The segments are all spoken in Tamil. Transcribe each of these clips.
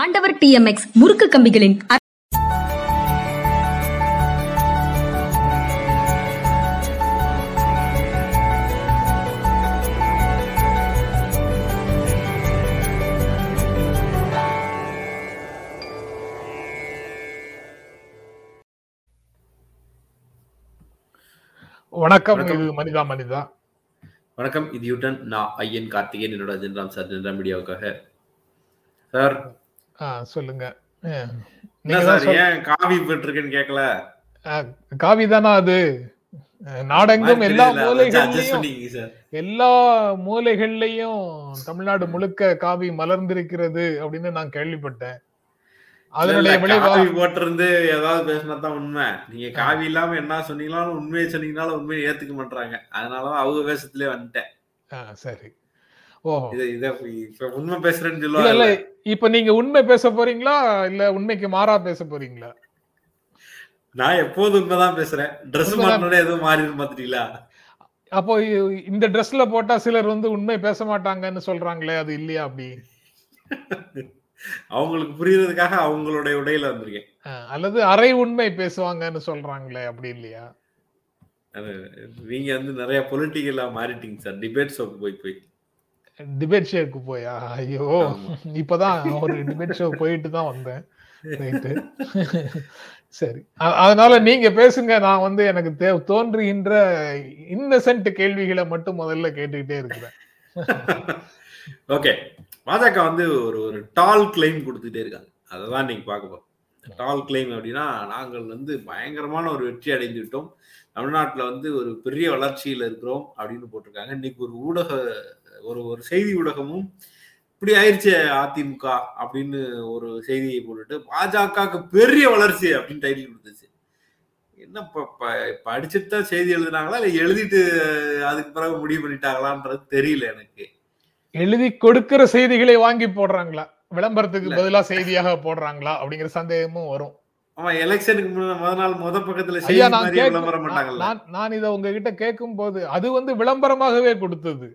ஆண்டவர் டிஎம்எக்ஸ் முறுக்கு கம்பிகளின் வணக்கம் வணக்கம். இது மனிதா மனிதா. வணக்கம் இது யூட்டன். நான் ஐயன் கார்த்திகேயன் என்னோட ஜென்ராம் சார் ஜென்ராம் மீடியாவுக்காக. சார் சொல்லுங்க. ஏன் காவி போட்டிருக்கேன்னு கேட்கல காவி தானா அது? நாடெங்கும் எல்லா மூலைகள்லயும் எல்லா மூலைகள்லயும் தமிழ்நாடு முழுக்க காவி மலர்ந்திருக்கிறது அப்படின்னு நான் கேள்விப்பட்டேன். அதனுடைய காவி போட்டிருந்து ஏதாவது பேசினா தான் உண்மை. நீங்க காவி இல்லாம என்ன சொன்னீங்களாலும் உண்மையை சொன்னீங்கனாலும் உண்மையை ஏத்துக்க மாட்டாங்க அதனாலதான் அவங்க வேஷத்திலே வந்துட்டேன். சரி. ஓஹோ. இதை உண்மை பேசுறேன்னு சொல்லுவாங்க இப்ப நீங்க உண்மை பேச போறீங்களா? இல்ல உண்மைக்கு மாறா பேச போறீங்களா? நான் எப்போதும் உண்மைதான் பேசுறேன். ட்ரெஸ். மாட்டினோட எதுவும் மாறிடும் பாத்துட்டீங்களா? அப்போ இந்த ட்ரெஸ்ல போட்டா சிலர் வந்து உண்மை பேச மாட்டாங்கன்னு சொல்றாங்களே அது இல்லையா அப்படி? அவங்களுக்கு புரியறதுக்காக அவங்களுடைய உடையில வந்திருக்கேன். அல்லது அரை உண்மை பேசுவாங்கன்னு சொல்றாங்களே அப்படி இல்லையா? நீங்க வந்து நிறைய பொலிட்டிக்கலா மாறிட்டீங்க சார். டிபேட் ஷோக்கு போய் போய். டிபேட் ஷோக்கு போயா? ஐயோ. இப்பதான் ஒரு டிபேட் ஷோ போயிட்டு தான் வந்தேன். ரைட்டு சரி. அதனால நீங்க பேசுங்க. நான் வந்து எனக்கு தே- தோன்றுகின்ற இன்னசென்ட் கேள்விகளை மட்டும் முதல்ல கேட்டுக்கிட்டே இருக்கிறேன். ஓகே பாஜக வந்து ஒரு ஒரு டால் கிளைம் கொடுத்துட்டே இருக்காங்க. அதை தான் இன்னைக்கு பார்க்க போறோம். டால் கிளைம் அப்படின்னா நாங்கள் வந்து பயங்கரமான ஒரு வெற்றி அடைந்து விட்டோம். தமிழ்நாட்டில் வந்து ஒரு பெரிய வளர்ச்சியில் இருக்கிறோம் அப்படின்னு போட்டிருக்காங்க. இன்னைக்கு ஒரு ஊடக ஒரு ஒரு செய்தி ஊடகமும் இப்படி ஆயிடுச்சு அதிமுக அப்படின்னு ஒரு செய்தியை போட்டுட்டு பாஜகவுக்கு பெரிய வளர்ச்சி அப்படின்னு டைட்டில் கொடுத்துச்சு. என்ன படிச்சுட்டு தான் செய்தி எழுதுனாங்களா? இல்லை எழுதிட்டு அதுக்கு பிறகு முடிவு பண்ணிட்டாங்களான்றது தெரியல எனக்கு. எழுதி கொடுக்கிற செய்திகளை வாங்கி போடுறாங்களா? விளம்பரத்துக்கு இல்ல. பதிலா செய்தியாக போடுறாங்களா? அப்படிங்கிற சந்தேகமும் வரும். ஆமா எலெக்ஷனுக்கு முத நாள் முத பக்கத்துல செய்தி விளம்பரம் பண்ணாங்கல்ல. நான் இதை உங்ககிட்ட கேட்கும் போது அது வந்து விளம்பரமாகவே கொடுத்தது.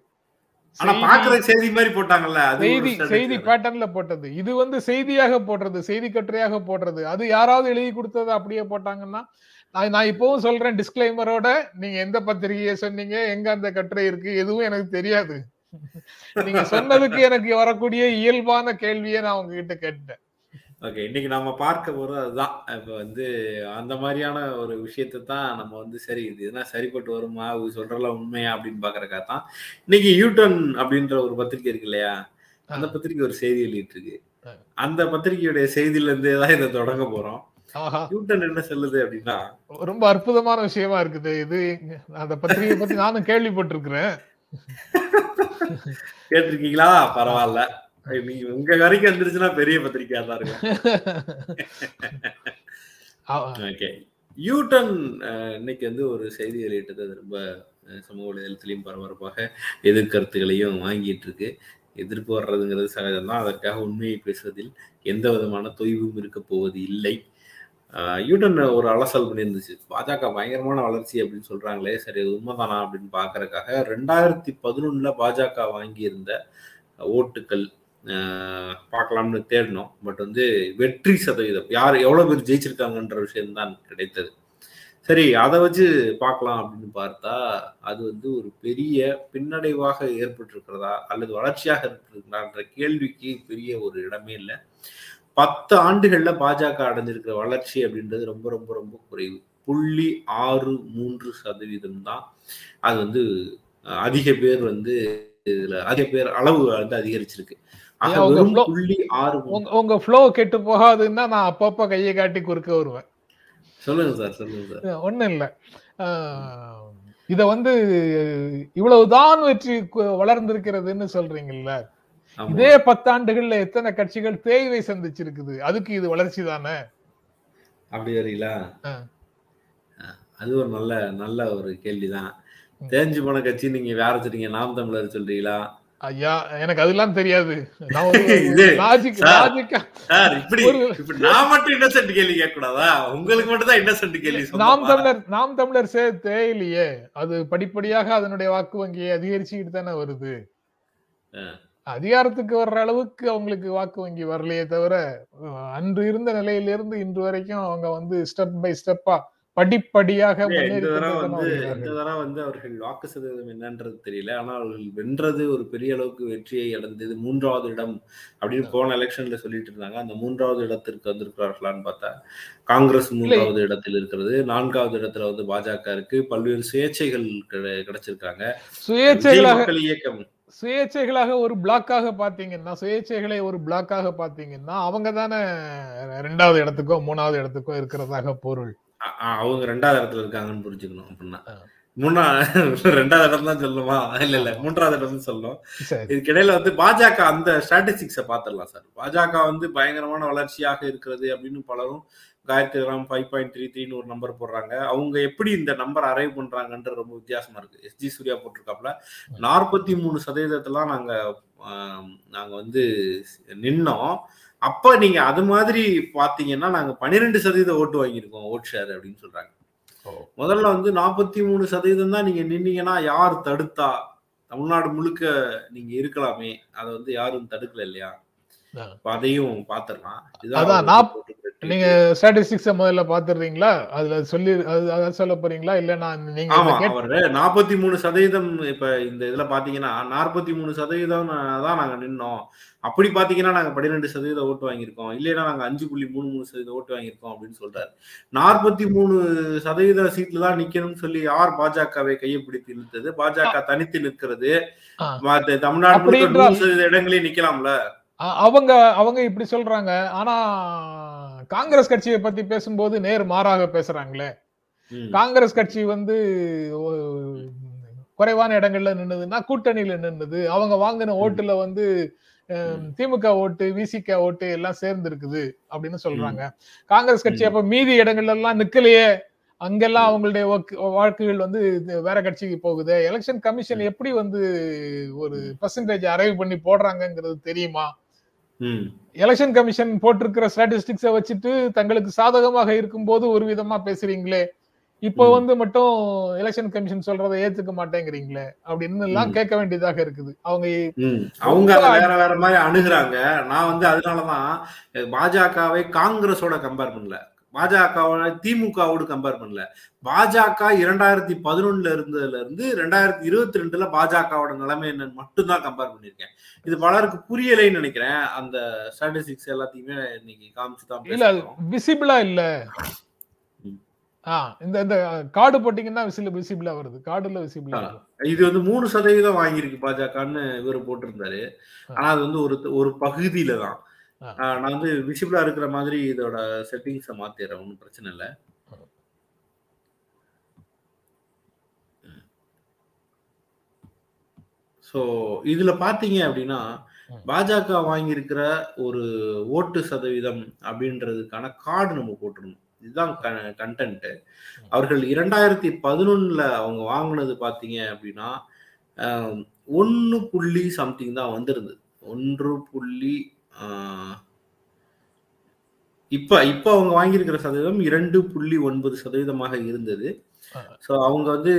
செய்தி- செய்தி. பேட்டர்ன்ல போட்டது. இது வந்து செய்தியாக போடுறது செய்தி கட்டுரையாக போடுறது. அது யாராவது எழுதி கொடுத்தது அப்படியே போட்டாங்கன்னா நான் நான் இப்பவும் சொல்றேன் டிஸ்கிளைமரோட நீங்க எந்த பத்திரிகையை சொன்னீங்க எங்க அந்த கட்டுரை இருக்கு எதுவும் எனக்கு தெரியாது. நீங்க சொன்னதுக்கு எனக்கு வரக்கூடிய இயல்பான கேள்வியை நான் உங்ககிட்ட கேட்டேன் ஓகே இன்னைக்கு நம்ம பார்க்க போறது அதுதான். இப்ப வந்து அந்த மாதிரியான ஒரு விஷயத்தை தான் நம்ம வந்து சரி இது என்ன சரிப்பட்டு வருமா? இது சொல்றலாம் உண்மையா அப்படின்னு பாக்குறக்கா தான். இன்னைக்கு யூட்டன் அப்படின்ற ஒரு பத்திரிக்கை இருக்கு இல்லையா? அந்த பத்திரிக்கை ஒரு செய்தி வெளியிட்டு இருக்கு. அந்த பத்திரிக்கையுடைய செய்தியில இருந்தே தான் இதை தொடங்க போறோம். யூட்டன் என்ன சொல்லுது அப்படின்னா? ரொம்ப அற்புதமான விஷயமா இருக்குது. இது அந்த பத்திரிகை பத்தி நானும் கேள்விப்பட்டிருக்கிறேன். கேட்டிருக்கீங்களா? பரவாயில்ல. நீங்க உங்க வரைக்கும் வந்துருச்சுன்னா பெரிய பத்திரிக்கையா தான் இருக்கும். ஓகே யூட்டன் இன்னைக்கு வந்து ஒரு செய்தி வெளியிட்டது. ரொம்ப சமூக வலைதளத்திலையும் பரபரப்பாக எதிர்கருத்துகளையும் வாங்கிட்டு இருக்கு எதிர்ப்பு வர்றதுங்கிறது சகஜம்தான். அதற்காக உண்மையை பேசுவதில் எந்த விதமான தொய்வும் இருக்க போவது இல்லை. யூட்டன் ஒரு அலசல் பண்ணியிருந்துச்சு பாஜக பயங்கரமான வளர்ச்சி அப்படின்னு சொல்றாங்களே. சரி அது உண்மைதானா அப்படின்னு பார்க்கறதுக்காக ரெண்டாயிரத்தி பதினொன்னுல பாஜக வாங்கியிருந்த ஓட்டுக்கள் பார்க்கலாம்னு தேடினோம். பட் வந்து வெற்றி சதவீதம். யார் எவ்வளோ பேர் ஜெயிச்சிருக்காங்கன்ற விஷயம்தான் கிடைத்தது. சரி அதை வச்சு பார்க்கலாம் அப்படின்னு பார்த்தா அது வந்து ஒரு பெரிய பின்னடைவாக ஏற்பட்டிருக்கிறதா அல்லது வளர்ச்சியாக இருக்கிறதான்ற கேள்விக்கு பெரிய ஒரு இடமே இல்லை. பத்து ஆண்டுகள்ல பாஜக அடைஞ்சிருக்கிற வளர்ச்சி அப்படின்றது ரொம்ப ரொம்ப ரொம்ப குறைவு. புள்ளி ஆறு மூன்று சதவீதம் தான். அது வந்து அதிக பேர் வந்து இதுல அதிக பேர் அளவு வந்து அதிகரிச்சிருக்கு. உங்க ஃப்ளோ கெட்டு போகாதுன்னா நான் அப்பப்ப கையை காட்டி குறுக்க வருவேன். சொல்லுங்க சார் சொல்லுங்க சார். இல்ல. ஆஹ் இத வந்து இவ்வளவுதான் வெற்றி வளர்ந்திருக்கிறதுன்னு சொல்றீங்கல்ல. இதே பத்தாண்டுகள்ல எத்தனை கட்சிகள் தேய்வை சந்திச்சிருக்குது? அதுக்கு இது வளர்ச்சி தானே? அப்படி வரீங்களா? அது ஒரு நல்ல நல்ல ஒரு கேள்விதான். தேஞ்சு போன கட்சி நீங்க வேற வச்சிருக்கீங்க நாம் தமிழர் சொல்றீங்களா? ஐயா எனக்கு அதெல்லாம் தெரியாது நான் மட்டும் இன்னசென்ட் கேள்வி உங்களுக்கு மட்டும் தான் இன்னசென்ட் கேள்வி நாம்? தமிழர் நாம் தமிழர் சே தேயிலையே அது படிப்படியாக அதனுடைய வாக்கு வங்கியை அதிகரிச்சுக்கிட்டு தானே வருது. அதிகாரத்துக்கு வர்ற அளவுக்கு அவங்களுக்கு வாக்கு வங்கி வரலையே தவிர அன்று இருந்த நிலையிலிருந்து இன்று வரைக்கும் அவங்க வந்து ஸ்டெப் பை ஸ்டெப்பா படிப்படியாக வந்து அவர்கள். வாக்கு சதவீதம் என்னன்றது தெரியல. ஆனா அவர்கள் வென்றது ஒரு பெரிய அளவுக்கு வெற்றியை அடைந்தது மூன்றாவது இடம் அப்படின்னு போன எலெக்ஷன்ல சொல்லிட்டு இருந்தாங்க. அந்த மூன்றாவது இடத்திற்கு வந்திருக்கிறார்களான்னு பார்த்தா காங்கிரஸ் மூன்றாவது இடத்தில் இருக்கிறது. நான்காவது இடத்துல வந்து பாஜக இருக்கு. பல்வேறு சுயேட்சைகள் கிடை- கிடைச்சிருக்காங்க. சுயேட்சைகளாக இயக்கம். சுயேட்சைகளாக ஒரு பிளாக்காக பாத்தீங்கன்னா சுயேட்சைகளை ஒரு பிளாக்காக பாத்தீங்கன்னா அவங்க தானே ரெண்டாவது இடத்துக்கோ மூணாவது இடத்துக்கோ இருக்கிறதாக பொருள். அவங்க ரெண்டாவது இடத்துல இருக்காங்கன்னு புரிஞ்சுக்கணும் அப்படின்னா. மூணா ரெண்டாவது இடம் தான் சொல்லணுமா இல்ல இல்ல மூன்றாவது இடம் சொல்லணும் சரி. இதுக்கு இடையில வந்து பாஜக அந்த ஸ்டாட்டிஸ்டிக்ஸை பார்த்துடலாம் சார். பாஜக வந்து பயங்கரமான வளர்ச்சியாக இருக்கிறது அப்படின்னு பலரும் Gayathri Ram five point three த்ரீன்னு ஒரு நம்பர் போடுறாங்க. அவங்க எப்படி இந்த நம்பர் அரைவ் பண்றாங்கன்ற ரொம்ப வித்தியாசமா இருக்கு. எஸ்ஜி சூர்யா போட்டிருக்காப்ல நாற்பத்தி மூணு சதவீதத்தெல்லாம் நாங்க நாங்க வந்து நின்னோம். அப்ப நீங்க அது மாதிரி பாத்தீங்கன்னா நாங்க பன்னிரெண்டு சதவீத ஓட்டு வாங்கியிருக்கோம் ஓட் ஷேர் அப்படின்னு சொல்றாங்க. முதல்ல வந்து நாற்பத்தி மூணு சதவீதம் தான் நீங்க நின்னீங்கன்னா யார் தடுத்தா? தமிழ்நாடு முழுக்க நீங்க இருக்கலாமே. அதை வந்து யாரும் தடுக்கல இல்லையா? அதையும் பாத்துடலாம். நீங்க ஸ்டாட்டிஸ்டிக்ஸ் முதல்ல பாத்துறீங்களா அதுல சொல்லி அது- சொல்ல போறீங்களா? இல்ல நான் நீங்க ஆமா அவர் நாற்பத்தி மூணு சதவீதம் இப்ப இந்த இதுல பாத்தீங்கன்னா நாற்பத்தி மூணு சதவீதம் தான் நாங்க நின்னோம். அப்படி பாத்தீங்கன்னா நாங்க பன்னிரெண்டு சதவீத ஓட்டு வாங்கியிருக்கோம். இல்லைன்னா நாங்க அஞ்சு புள்ளி மூணு மூணு சதவீத ஓட்டு வாங்கியிருக்கோம் அப்படின்னு சொல்றாரு. நாற்பத்தி மூணு சதவீத சீட்ல தான் நிக்கணும்னு சொல்லி யார் பாஜகவை கையை பிடித்து இழுத்தது? பாஜக தனித்து நிற்கிறது. தமிழ்நாடு முழுக்க நூறு சதவீத இடங்களே நிக்கலாம்ல? அவங்க அவங்க இப்படி சொல்றாங்க. ஆனா காங்கிரஸ் கட்சியை பத்தி பேசும்போது நேர் மாறாக பேசுறாங்களே. காங்கிரஸ் கட்சி வந்து குறைவான இடங்கள்ல நின்னதுன்னா கூட்டணியில நின்னது. அவங்க வாங்கின ஓட்டுல வந்து திமுக ஓட்டு விசிக ஓட்டு எல்லாம் சேர்ந்து இருக்குது அப்படின்னு சொல்றாங்க. காங்கிரஸ் கட்சி. அப்ப மீதி இடங்கள்ல எல்லாம் நிக்கலையே. அங்கெல்லாம் அவங்களுடைய வாக்குகள் வந்து வேற கட்சிக்கு போகுது. எலெக்ஷன் கமிஷன் எப்படி வந்து ஒரு பர்சன்டேஜ் அரைவ் பண்ணி போடுறாங்கங்கிறது தெரியுமா. எலெக்ஷன் கமிஷன் போட்டிருக்கிற ஸ்டாட்டிஸ்டிக்ஸை வச்சுட்டு தங்களுக்கு சாதகமாக இருக்கும்போது ஒரு விதமா பேசுறீங்களே. இப்போ. வந்து மட்டும் எலெக்ஷன் கமிஷன் சொல்றதை ஏத்துக்க மாட்டேங்கிறீங்களே அப்படின்னு எல்லாம். கேட்க வேண்டியதாக இருக்குது அவங்க. அவங்க வேற வேற மாதிரி அணுகுறாங்க நான் வந்து அதனாலதான் பாஜகவை காங்கிரஸோட கம்பேர் பண்ணல பாஜகவோட திமுகவோடு கம்பேர் பண்ணல பாஜக இரண்டாயிரத்தி பதினொன்னுல இருந்ததுல இருந்து ரெண்டாயிரத்தி இருபத்தி ரெண்டுல பாஜகவோட நிலைமை என்னன்னு மட்டும்தான் கம்பேர் பண்ணிருக்கேன் இது பலருக்கு புரியலைன்னு நினைக்கிறேன் அந்த ஸ்டாட்டிஸ்டிக்ஸ் எல்லாத்தையுமே இன்னைக்கு காமிச்சு தான் இல்ல. விசிபிளா இல்ல இந்த இந்த கார்டு போட்டீங்கன்னா விசில விசிபிளா வருது. கார்டுல விசிபிளா. இது வந்து மூணு சதவீதம் வாங்கியிருக்கு பாஜகன்னு இவர் போட்டிருந்தாரு. ஆனா அது வந்து ஒரு ஒரு பகுதியில தான். நான் வந்து விசிபிளா இருக்கிற மாதிரி இதோட செட்டிங்ஸை மாத்திடுறேன். ஒன்றும் பிரச்சனை இல்லை. ஸோ இதுல பாத்தீங்க அப்படின்னா. பாஜக வாங்கியிருக்கிற ஒரு ஓட்டு சதவீதம் அப்படின்றதுக்கான கார்டு நம்ம போட்டுருணும் இதுதான் கண்டென்ட் அவர்கள் இரண்டாயிரத்தி பதினொன்னுல அவங்க வாங்கினது பாத்தீங்க அப்படின்னா ஒன்று புள்ளி சம்திங் தான் வந்திருந்தது. ஒன்று புள்ளி இப்ப இப்ப அவங்க வாங்கியிருக்கிற சதவீதம் இரண்டு புள்ளி ஒன்பது சதவீதமாக இருந்தது. ஸோ அவங்க வந்து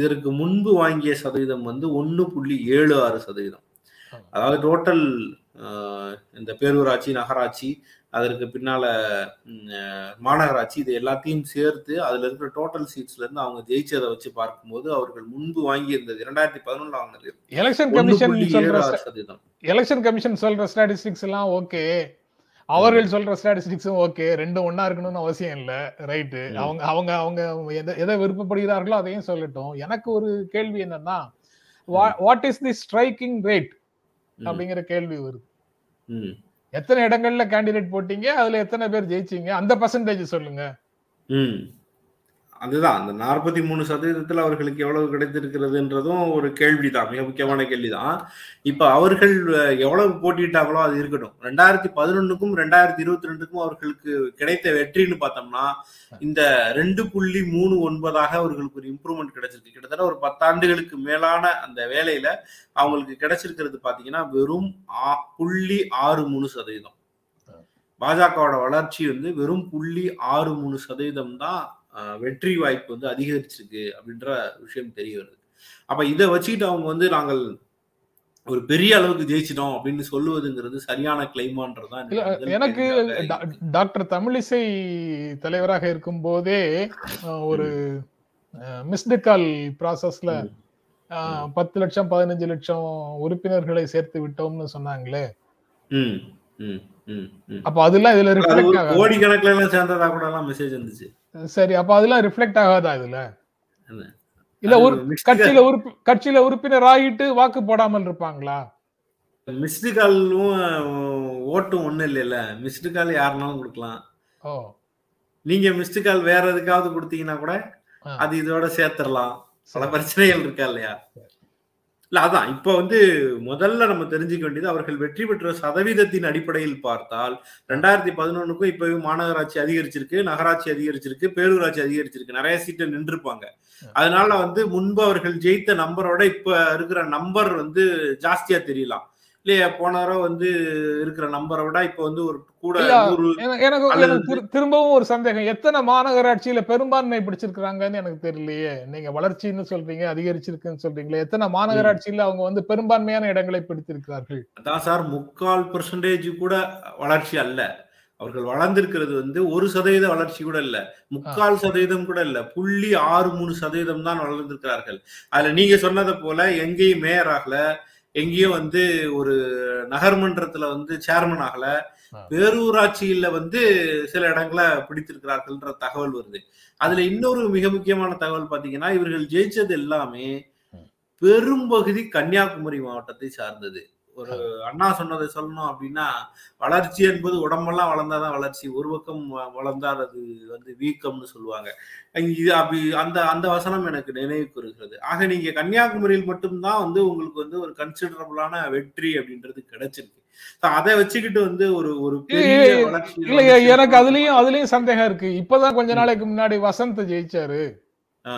இதற்கு முன்பு வாங்கிய சதவீதம் வந்து ஒன்று புள்ளி ஏழு ஆறு சதவீதம். அதாவது டோட்டல் இந்த பேரூராட்சி நகராட்சி அதற்கு பின்னால மாநகராட்சி இது எல்லாத்தையும் சேர்த்து அதுல இருக்கிற டோட்டல் சீட்ஸ்ல இருந்து அவங்க ஜெயிச்சதை வச்சு பார்க்கும்போது அவர்கள் முன்பு வாங்கி இருந்தது இரண்டாயிரத்தி பதினொன்னுல வாங்கினது எலெக்ஷன் கமிஷன் சதவீதம். எலெக்ஷன் கமிஷன் சொல்ற ஸ்டாட்டிஸ்டிக்ஸ் எல்லாம் ஓகே அவர்கள் சொல்ற ஸ்டாட்டிஸ்டிக்ஸும் ஓகே ரெண்டும் ஒண்ணா இருக்கணும்னு அவசியம் இல்ல. ரைட்டு. அவங்க அவங்க அவங்க எதை எதை விருப்பப்படுகிறார்களோ அதையும் சொல்லட்டும். எனக்கு ஒரு கேள்வி என்னன்னா what is the striking rate அப்படிங்கிற கேள்வி வருது. எத்தனை இடங்கள்ல கேண்டிடேட் போட்டீங்க? அதுல எத்தனை பேர் ஜெயிச்சீங்க? அந்த பர்சன்டேஜ் சொல்லுங்க. ம். அதுதான் அந்த நாற்பத்தி மூணு சதவீதத்தில் அவர்களுக்கு எவ்வளவு கிடைத்திருக்கிறதுன்றதும் ஒரு கேள்விதான் மிக முக்கியமான கேள்விதான். இப்போ அவர்கள் எவ்வளவு போட்டிட்டாங்களோ அது இருக்கட்டும். ரெண்டாயிரத்தி பதினொன்னுக்கும் ரெண்டாயிரத்தி இருபத்தி ரெண்டுக்கும் அவர்களுக்கு கிடைத்த வெற்றின்னு பார்த்தோம்னா இந்த ரெண்டு புள்ளி மூணு ஒன்பதாக அவர்களுக்கு ஒரு இம்ப்ரூவ்மெண்ட் கிடைச்சிருக்கு. கிட்டத்தட்ட ஒரு பத்தாண்டுகளுக்கு மேலான அந்த வேலையில அவங்களுக்கு கிடைச்சிருக்கிறது பார்த்தீங்கன்னா வெறும் ஆ- புள்ளி ஆறு மூணு சதவீதம். பாஜகவோட வளர்ச்சி வந்து வெறும் புள்ளி ஆறு மூணு சதவீதம் தான் வெற்றி வாய்ப்பு வந்து அதிகரிச்சிருக்கு அப்படின்ற விஷயம் தெரிய வருது அப்ப இதை வச்சுக்கிட்டு அவங்க வந்து நாங்கள் ஒரு பெரிய அளவுக்கு ஜெயிச்சிட்டோம் அப்படின்னு சொல்லுவதுங்கிறது சரியான முதல் எனக்கு டாக்டர் தமிழிசை தலைவராக இருக்கும் போதே ஒரு மிஸ்டு கால் ப்ராசஸ்ல. பத்து லட்சம் பதினஞ்சு லட்சம் உறுப்பினர்களை சேர்த்து விட்டோம்னு சொன்னாங்களே. அப்ப அதெல்லாம் இதுல ரிஃப்ளெக்ட் ஆகாது. கோடி கணக்குல எல்லாம் சேர்ந்ததா கூட எல்லாம் மெசேஜ் வந்துச்சு. சரி அப்ப அதெல்லாம் ரிஃப்ளெக்ட் ஆகாதா இதுல? இல்ல ஒரு கட்சியில உறுப்பி கட்சியில உறுப்பினர் ஆகிட்டு வாக்கு போடாமல் இருப்பாங்களா? மிஸ்டு காலும் ஓட்டும் ஒண்ணும் இல்லைல்ல. மிஸ்டு கால் யாருனாலும் கொடுக்கலாம். ஓ. நீங்க மிஸ்டு கால் வேற எதுக்காவது கொடுத்தீங்கன்னா கூட. அது இதோட சேர்த்துடலாம். பல. பிரச்சனைகள் இருக்கா இல்லையா? இல்ல அதான். இப்ப வந்து முதல்ல நம்ம தெரிஞ்சுக்க வேண்டியது அவர்கள் வெற்றி பெற்ற சதவீதத்தின் அடிப்படையில் பார்த்தால் ரெண்டாயிரத்தி பதினொன்னுக்கும் இப்பவும் மாநகராட்சி அதிகரிச்சிருக்கு நகராட்சி அதிகரிச்சிருக்கு பேரூராட்சி அதிகரிச்சிருக்கு. நிறைய சீட்டு நின்றுப்பாங்க அதனால வந்து முன்பு அவர்கள் ஜெயித்த நம்பரோட இப்ப இருக்கிற நம்பர் வந்து ஜாஸ்தியா தெரியலாம். இல்லையா போன தடவை வந்து இருக்கிற நம்பரை விட இப்ப வந்து ஒரு கூட எனக்கு திரும்பவும் ஒரு சந்தேகம். எத்தனை மாநகராட்சியில பெரும்பான்மை பிடிச்சிருக்காங்கன்னு எனக்கு தெரியலையே. நீங்க வளர்ச்சின்னு சொல்றீங்க அதிகரிச்சிருக்குன்னு சொல்றீங்களே. எத்தனை மாநகராட்சியில அவங்க வந்து பெரும்பான்மையான இடங்களை பிடித்திருக்கிறார்கள்? அதான் சார் முக்கால் பெர்சன்டேஜ் கூட வளர்ச்சி அல்ல. அவர்கள் வளர்ந்திருக்கிறது வந்து ஒரு சதவீத வளர்ச்சி கூட இல்ல. முக்கால் சதவீதம் கூட இல்ல. புள்ளி ஆறு மூணு சதவீதம் தான் வளர்ந்திருக்கிறார்கள். அதுல நீங்க சொன்னதை போல எங்கேயும் மேயர் ஆகல. எங்கேயும் வந்து ஒரு நகர்மன்றத்துல வந்து சேர்மன் ஆகல. பேரூராட்சியில வந்து சில இடங்களை பிடித்திருக்கிறார்கள்ன்ற தகவல் வருது. அதுல இன்னொரு மிக முக்கியமான தகவல் பாத்தீங்கன்னா இவர்கள் ஜெயிச்சது எல்லாமே பெரும்பகுதி கன்னியாகுமரி மாவட்டத்தை சார்ந்தது. ஒரு அண்ணா சொன்னதை சொல்லணும் அப்படின்னா வளர்ச்சி என்பது உடம்பெல்லாம் வளர்ந்தாதான் வளர்ச்சி ஒரு பக்கம் வளர்ந்தால் அது வந்து வீக்கம்னு சொல்லுவாங்க. இது அப்படி அந்த அந்த வசனம் எனக்கு நினைவுக்கு இருக்கிறது ஆக நீங்க கன்னியாகுமரியில் மட்டும்தான் வந்து உங்களுக்கு வந்து ஒரு கன்சிடரபிளான வெற்றி அப்படின்றது கிடைச்சிருக்கு. அதை வச்சுக்கிட்டு வந்து ஒரு ஒரு பெரிய இல்ல, எனக்கு அதுலயும் அதுலயும் சந்தேகம் இருக்கு. இப்பதான் கொஞ்ச நாளைக்கு முன்னாடி வசந்த் ஜெயிச்சாரு. ஆ.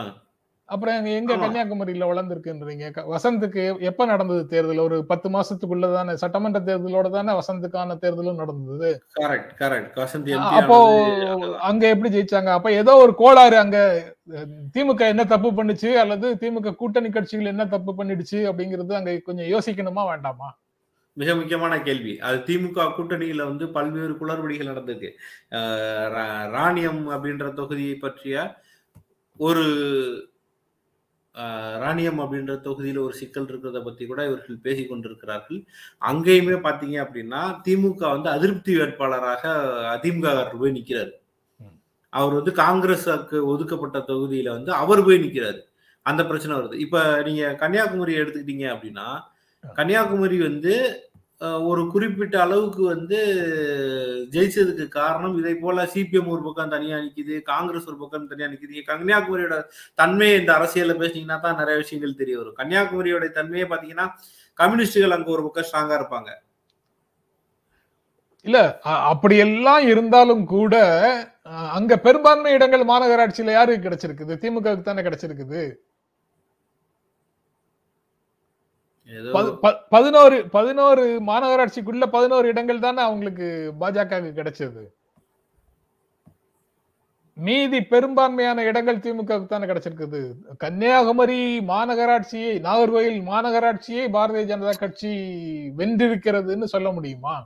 அப்புறம் எங்க. கன்னியாகுமரியில வளர்ந்துருக்குன்றீங்க. வசந்துக்கு எப்ப நடந்தது தேர்தல்? ஒரு பத்து மாசத்துக்குள்ள தானே சட்டமன்ற தேர்தலோட தானே வசந்துக்கான தேர்தலும் நடந்தது. கரெக்ட் கரெக்ட் வசந்த் அ- எம்பி அப்போ அங்க எப்படி ஜெயிச்சாங்க? அப்ப ஏதோ ஒரு கோளாறு அங்க திமுக என்ன தப்பு பண்ணுச்சு? அல்லது திமுக கூட்டணி கட்சிகள் என்ன தப்பு பண்ணிடுச்சு? அப்படிங்கிறது அங்க கொஞ்சம் யோசிக்கணுமா வேண்டாமா? மிக முக்கியமான கேள்வி. அது திமுக கூட்டணியில வந்து பல்வேறு குளறுபடிகள் நடந்திருக்கு. ராணியம் அப்படின்ற தொகுதியை பற்றிய ஒரு ராணியம் அப்படின்ற தொகுதியில ஒரு சிக்கல் இருக்கிறத பத்தி கூட இவர்கள் பேசிக் கொண்டிருக்கிறார்கள். அங்கேயுமே பாத்தீங்க அப்படின்னா திமுக வந்து அதிருப்தி வேட்பாளராக அதிமுக போய் நிக்கிறாரு. ம். அவர் வந்து காங்கிரஸுக்கு ஒதுக்கப்பட்ட தொகுதியில வந்து அவர் போய் நிக்கிறாரு. அந்த பிரச்சனை வருது. இப்ப நீங்க கன்னியாகுமரி எடுத்துக்கிட்டீங்க அப்படின்னா கன்னியாகுமரி வந்து ஒரு குறிப்பிட்ட அளவுக்கு வந்து ஜெயிச்சதுக்கு காரணம் இதை போல சிபிஎம் ஒரு பக்கம் தனியா நிக்குது காங்கிரஸ் ஒரு பக்கம் தனியா நிக்குது. கன்னியாகுமரியோட தன்மையை இந்த அரசியல பேசினீங்கன்னா தான் நிறைய விஷயங்கள் தெரிய வரும். கன்னியாகுமரியோட தன்மையை பாத்தீங்கன்னா கம்யூனிஸ்டுகள் அங்க ஒரு பக்கம் ஸ்ட்ராங்கா இருப்பாங்க. இல்ல அப்படியெல்லாம் இருந்தாலும் கூட அங்க பெரும்பான்மை இடங்கள் மாநகராட்சியில யாருக்கு கிடைச்சிருக்குது? திமுகவுக்கு தானே கிடைச்சிருக்குது ஏதோ பது- ப- பதினோரு பதினோரு மாநகராட்சிக்குள்ள பதினோரு இடங்கள் தானே அவங்களுக்கு பாஜக கிடைச்சது. மீதி பெரும்பான்மையான இடங்கள் திமுக தானே கிடைச்சிருக்குது. கன்னியாகுமரி மாநகராட்சியை நாகர்கோயில் மாநகராட்சியை பாரதிய ஜனதா கட்சி வென்றிருக்கிறதுன்னு சொல்ல முடியுமா?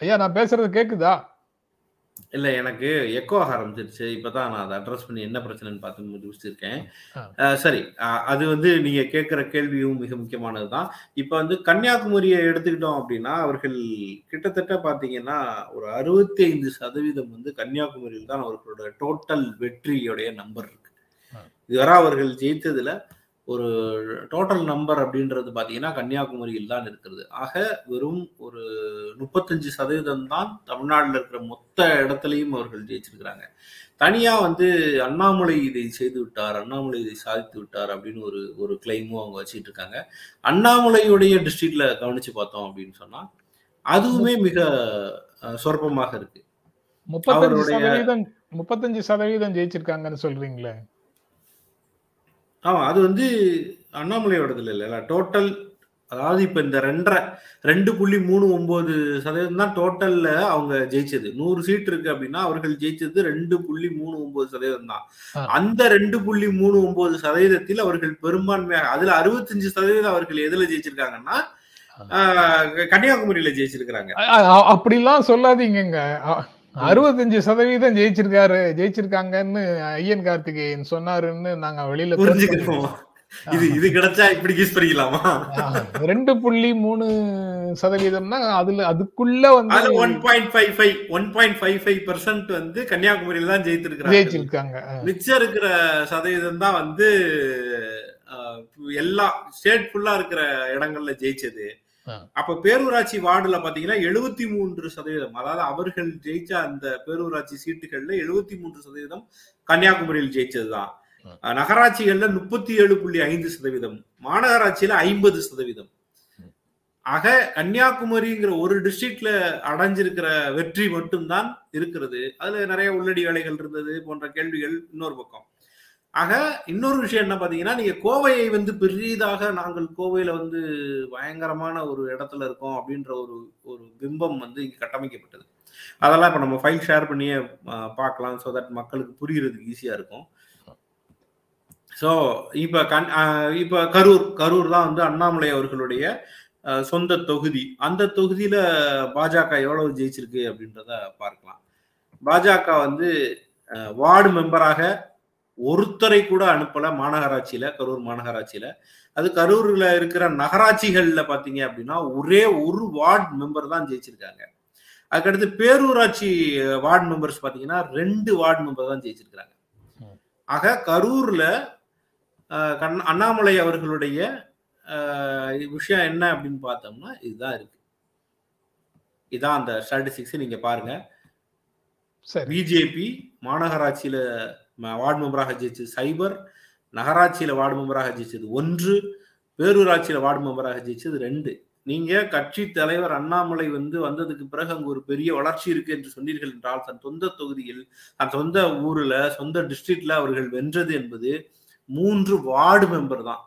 ஐயா நான் பேசுறது கேக்குதா? இல்ல எனக்கு எக்கோ ஆக ஆரம்பிச்சிருச்சு. இப்பதான் நான் அதை அட்ரஸ் பண்ணி என்ன பிரச்சனைன்னு பார்த்து முடிச்சிருக்கேன் சரி. அது வந்து நீங்க கேட்கிற கேள்வியும் மிக முக்கியமானதுதான் இப்ப வந்து கன்னியாகுமரியை எடுத்துக்கிட்டோம் அப்படின்னா அவர்கள் கிட்டத்தட்ட பாத்தீங்கன்னா ஒரு அறுபத்தி ஐந்து சதவீதம் வந்து கன்னியாகுமரியில் தான் அவர்களோட டோட்டல் வெற்றியுடைய நம்பர் இருக்கு. இதுவரை அவர்கள் ஜெயித்ததுல ஒரு டோட்டல் நம்பர் அப்படின்றது பாத்தீங்கன்னா கன்னியாகுமரியில் தான் இருக்கிறது. ஆக வெறும் ஒரு முப்பத்தஞ்சு சதவீதம் தான் தமிழ்நாட்டில் இருக்கிற மொத்த இடத்துலையும் அவர்கள் ஜெயிச்சிருக்கிறாங்க. தனியா வந்து அண்ணாமலை இதை செய்து விட்டார் அண்ணாமலை இதை சாதித்து விட்டார் அப்படின்னு ஒரு ஒரு கிளைமும் அவங்க வச்சுட்டு இருக்காங்க. அண்ணாமலையுடைய டிஸ்ட்ரிக்ட்ல கவனிச்சு பார்த்தோம் அப்படின்னு சொன்னா அதுவுமே மிக சொற்பமாக இருக்கு. முப்பத்தஞ்சு சதவீதம் முப்பத்தஞ்சு சதவீதம் ஜெயிச்சிருக்காங்கன்னு சொல்றீங்களே? ஆமா அது வந்து அண்ணாமலையோடதுல இல்ல. டோட்டல் அதாவது இப்ப இந்த ரெண்டரை ரெண்டு புள்ளி மூணு ஒன்பது சதவீதம் தான் டோட்டல்ல அவங்க ஜெயிச்சது. நூறு சீட் இருக்கு அப்படின்னா அவர்கள் ஜெயிச்சது ரெண்டு புள்ளி மூணு ஒன்பது சதவீதம் தான். அந்த ரெண்டு புள்ளி மூணு ஒன்பது சதவீதத்தில் அவர்கள் பெரும்பான்மையாக அதுல அறுபத்தஞ்சு சதவீதம் அவர்கள் எதுல ஜெயிச்சிருக்காங்கன்னா கன்னியாகுமரியில ஜெயிச்சிருக்கிறாங்க. அப்படிலாம் சொல்லாதீங்கங்க. அ- அறுபத்தஞ்சு சதவீதம் ஜெயிச்சிருக்காரு ஜெயிச்சிருக்காங்கன்னு ஐயன் கார்த்திகேயன் சொன்னாருன்னு நாங்க வெளியில புரிஞ்சுக்கிறோம். இது இது கிடைச்சா இப்படி கீஸ் பண்ணிக்கலாமா ரெண்டு புள்ளி மூணு சதவீதம்னா அதுல அதுக்குள்ள வந்து one point five five one point five five percent வந்து கன்னியாகுமரியில தான் ஜெயித்திருக்கிறாங்க. ஜெயிச்சிருக்காங்க. மிச்சம் இருக்கிற சதவீதம் தான் வந்து எல்லா ஸ்டேட் ஃபுல்லா இருக்கிற இடங்கள்ல ஜெயிச்சது. அப்ப பேரூராட்சி வார்டுல பாத்தீங்கன்னா எழுபத்தி மூன்று சதவீதம் அதாவது அவர்கள் ஜெயிச்ச அந்த பேரூராட்சி சீட்டுகள்ல எழுபத்தி மூன்று சதவீதம் கன்னியாகுமரியில் ஜெயிச்சதுதான். நகராட்சிகள்ல முப்பத்தி ஏழு புள்ளி ஐந்து சதவீதம் மாநகராட்சியில ஐம்பது சதவீதம். ஆக கன்னியாகுமரிங்கிற ஒரு டிஸ்ட்ரிக்ட்ல அடைஞ்சிருக்கிற வெற்றி மட்டும்தான் இருக்கிறது. அதுல நிறைய உள்ளடி வேலைகள் இருந்தது போன்ற கேள்விகள் இன்னொரு பக்கம். ஆக இன்னொரு விஷயம் என்ன பாத்தீங்கன்னா நீங்க கோவையை வந்து பெரிதாக நாங்கள் கோவையில வந்து பயங்கரமான ஒரு இடத்துல இருக்கோம் அப்படின்ற ஒரு ஒரு பிம்பம் வந்து இங்க கட்டமைக்கப்பட்டது. அதெல்லாம் இப்ப நம்ம ஃபைல் ஷேர் பண்ணியே பார்க்கலாம். ஸோ தட் மக்களுக்கு புரியறதுக்கு ஈஸியா இருக்கும். ஸோ இப்ப கண் இப்போ இப்ப கரூர் கரூர் தான் வந்து அண்ணாமலை அவர்களுடைய சொந்த தொகுதி. அந்த தொகுதியில பாஜக எவ்வளவு ஜெயிச்சிருக்கு அப்படின்றத பார்க்கலாம். பாஜக வந்து வார்டு மெம்பராக ஒருத்தரை கூட அனுப்பல மாநகராட்சியில கரூர் மாநகராட்சியில. அது கரூர்ல இருக்கிற நகராட்சிகள்ல பாத்தீங்க அப்படின்னா ஒரே ஒரு வார்டு மெம்பர் தான் ஜெயிச்சிருக்காங்க. அதுக்கடுத்து பேரூராட்சி வார்டு மெம்பர்ஸ் பாத்தீங்கன்னா ரெண்டு வார்டு மெம்பர் தான் ஜெயிச்சிருக்காங்க ம். ஆக கரூர்ல கண்- அண்ணாமலை அவர்களுடைய விஷயம் என்ன அப்படின்னு பார்த்தோம்னா இதுதான் இருக்கு. இதான் அந்த ஸ்டாட்டிஸ்டிக்ஸ் நீங்க பாருங்க. பிஜேபி மாநகராட்சியில வார்டு மெம்பராக ஜெயிச்சது சைபர் நகராட்சியில வார்டு மெம்பராக ஜெயிச்சது ஒன்று பேரூராட்சியில வார்டு மெம்பராக ஜெயிச்சது ரெண்டு. நீங்க கட்சி தலைவர் அண்ணாமலை வந்து வந்ததுக்கு பிறகு அங்க ஒரு பெரிய வளர்ச்சி இருக்கு என்று சொன்னீர்கள் என்றால் தன் சொந்த தொகுதியில் தன் சொந்த ஊர்ல சொந்த டிஸ்ட்ரிக்ட்ல அவர்கள் வென்றது என்பது மூன்று வார்டு மெம்பர் தான்.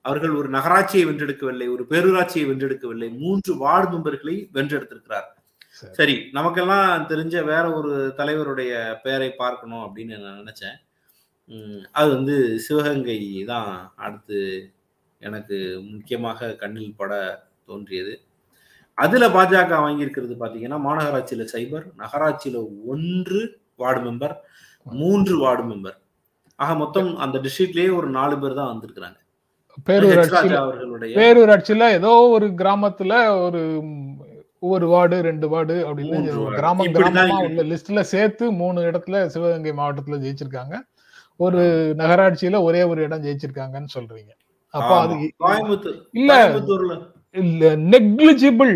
அவர்கள் ஒரு நகராட்சியை வென்றெடுக்கவில்லை ஒரு பேரூராட்சியை வென்றெடுக்கவில்லை மூன்று வார்டு மெம்பர்களை வென்றெடுத்திருக்கிறார் சரி. நமக்கெல்லாம் தெரிஞ்ச வேற ஒரு தலைவருடைய பெயரை பார்க்கணும் அப்படின்னு நான் நினைச்சேன். அது வந்து சிவகங்கை தான் அடுத்து எனக்கு முக்கியமாக கண்ணில் பட தோன்றியது. அதுல பாஜக வாங்கியிருக்கிறது பாத்தீங்கன்னா மாநகராட்சியில சைபர் நகராட்சியில ஒன்று வார்டு மெம்பர் மூன்று வார்டு மெம்பர். ஆக மொத்தம் அந்த டிஸ்ட்ரிக்ட்லயே ஒரு நாலு பேர் தான் வந்திருக்கிறாங்க. பேரூராட்சியில ஏதோ ஒரு கிராமத்துல ஒரு ஒரு வார்டு ரெண்டு வார்டு அப்படின்னு. கிராமம் கிராமமா. உள்ள லிஸ்ட்ல சேர்த்து மூணு இடத்துல சிவகங்கை மாவட்டத்துல ஜெயிச்சிருக்காங்க. ஒரு நகராட்சியில ஒரே ஒரு இடம் ஜெயிச்சிருக்காங்கன்னு சொல்றீங்க. அப்ப அது இல்ல. இல்ல நெக்லிஜிபிள்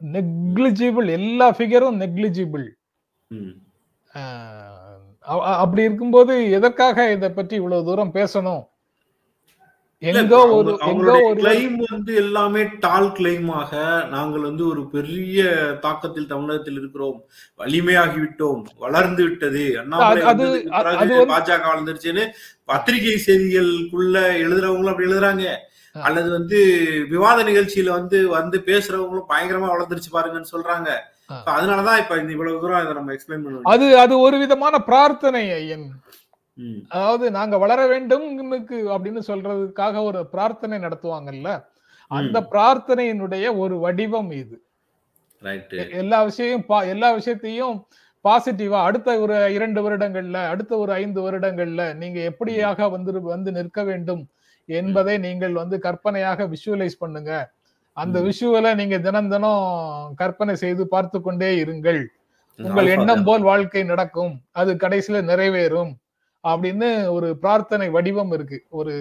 நெக்லிஜிபிள் எல்லா ஃபிகரும் நெக்லிஜிபிள். அப்படி இருக்கும்போது எதற்காக இத பற்றி இவ்வளவு தூரம் பேசணும்? எங்கோ ஒரு எங்கோ அவங்களுடைய ஒரு கிளைம் வந்து எல்லாமே டால் கிளைமாக நாங்கள் வந்து ஒரு பெரிய தாக்கத்தில் தமிழகத்தில் இருக்கிறோம். வலிமையாகிவிட்டோம். வளர்ந்து விட்டது. அண்ணாமலை பாஜக வளர்ந்துருச்சுன்னு பத்திரிகை செய்திகளுக்குள்ள எழுதுறவங்களும் அப்படி எழுதுறாங்க. அல்லது வந்து விவாத நிகழ்ச்சியில வந்து வந்து பேசுறவங்களும் பயங்கரமா வளர்ந்துருச்சு பாருங்கன்னு சொல்றாங்க. அதனாலதான் இப்ப இந்த இவ்வளவு தூரம் இதை நம்ம எக்ஸ்பிளைன் பண்ணுவோம் அது அது ஒரு விதமான பிரார்த்தனை ஐயன். அதாவது நாங்க வளர வேண்டும் அப்படின்னு சொல்றதுக்காக ஒரு பிரார்த்தனை நடத்துவாங்கல்ல? அந்த பிரார்த்தனையினுடைய ஒரு வடிவம் இது. எல்லா விஷயம் எல்லா விஷயத்தையும் பாசிட்டிவா அடுத்த ஒரு இரண்டு வருடங்கள்ல அடுத்த ஒரு ஐந்து வருடங்கள்ல நீங்க எப்படியாக வந்து வந்து நிற்க வேண்டும் என்பதை நீங்கள் வந்து கற்பனையாக விஷுவலைஸ் பண்ணுங்க. அந்த. விஷுவலை நீங்க தினம் தினம் கற்பனை செய்து பார்த்து கொண்டே இருங்கள். உங்கள் எண்ணம் போல் வாழ்க்கை நடக்கும். அது கடைசியில நிறைவேறும். அப்படின்னு ஒரு பிரார்த்தனை வடிவம் இருக்கு. ஒரு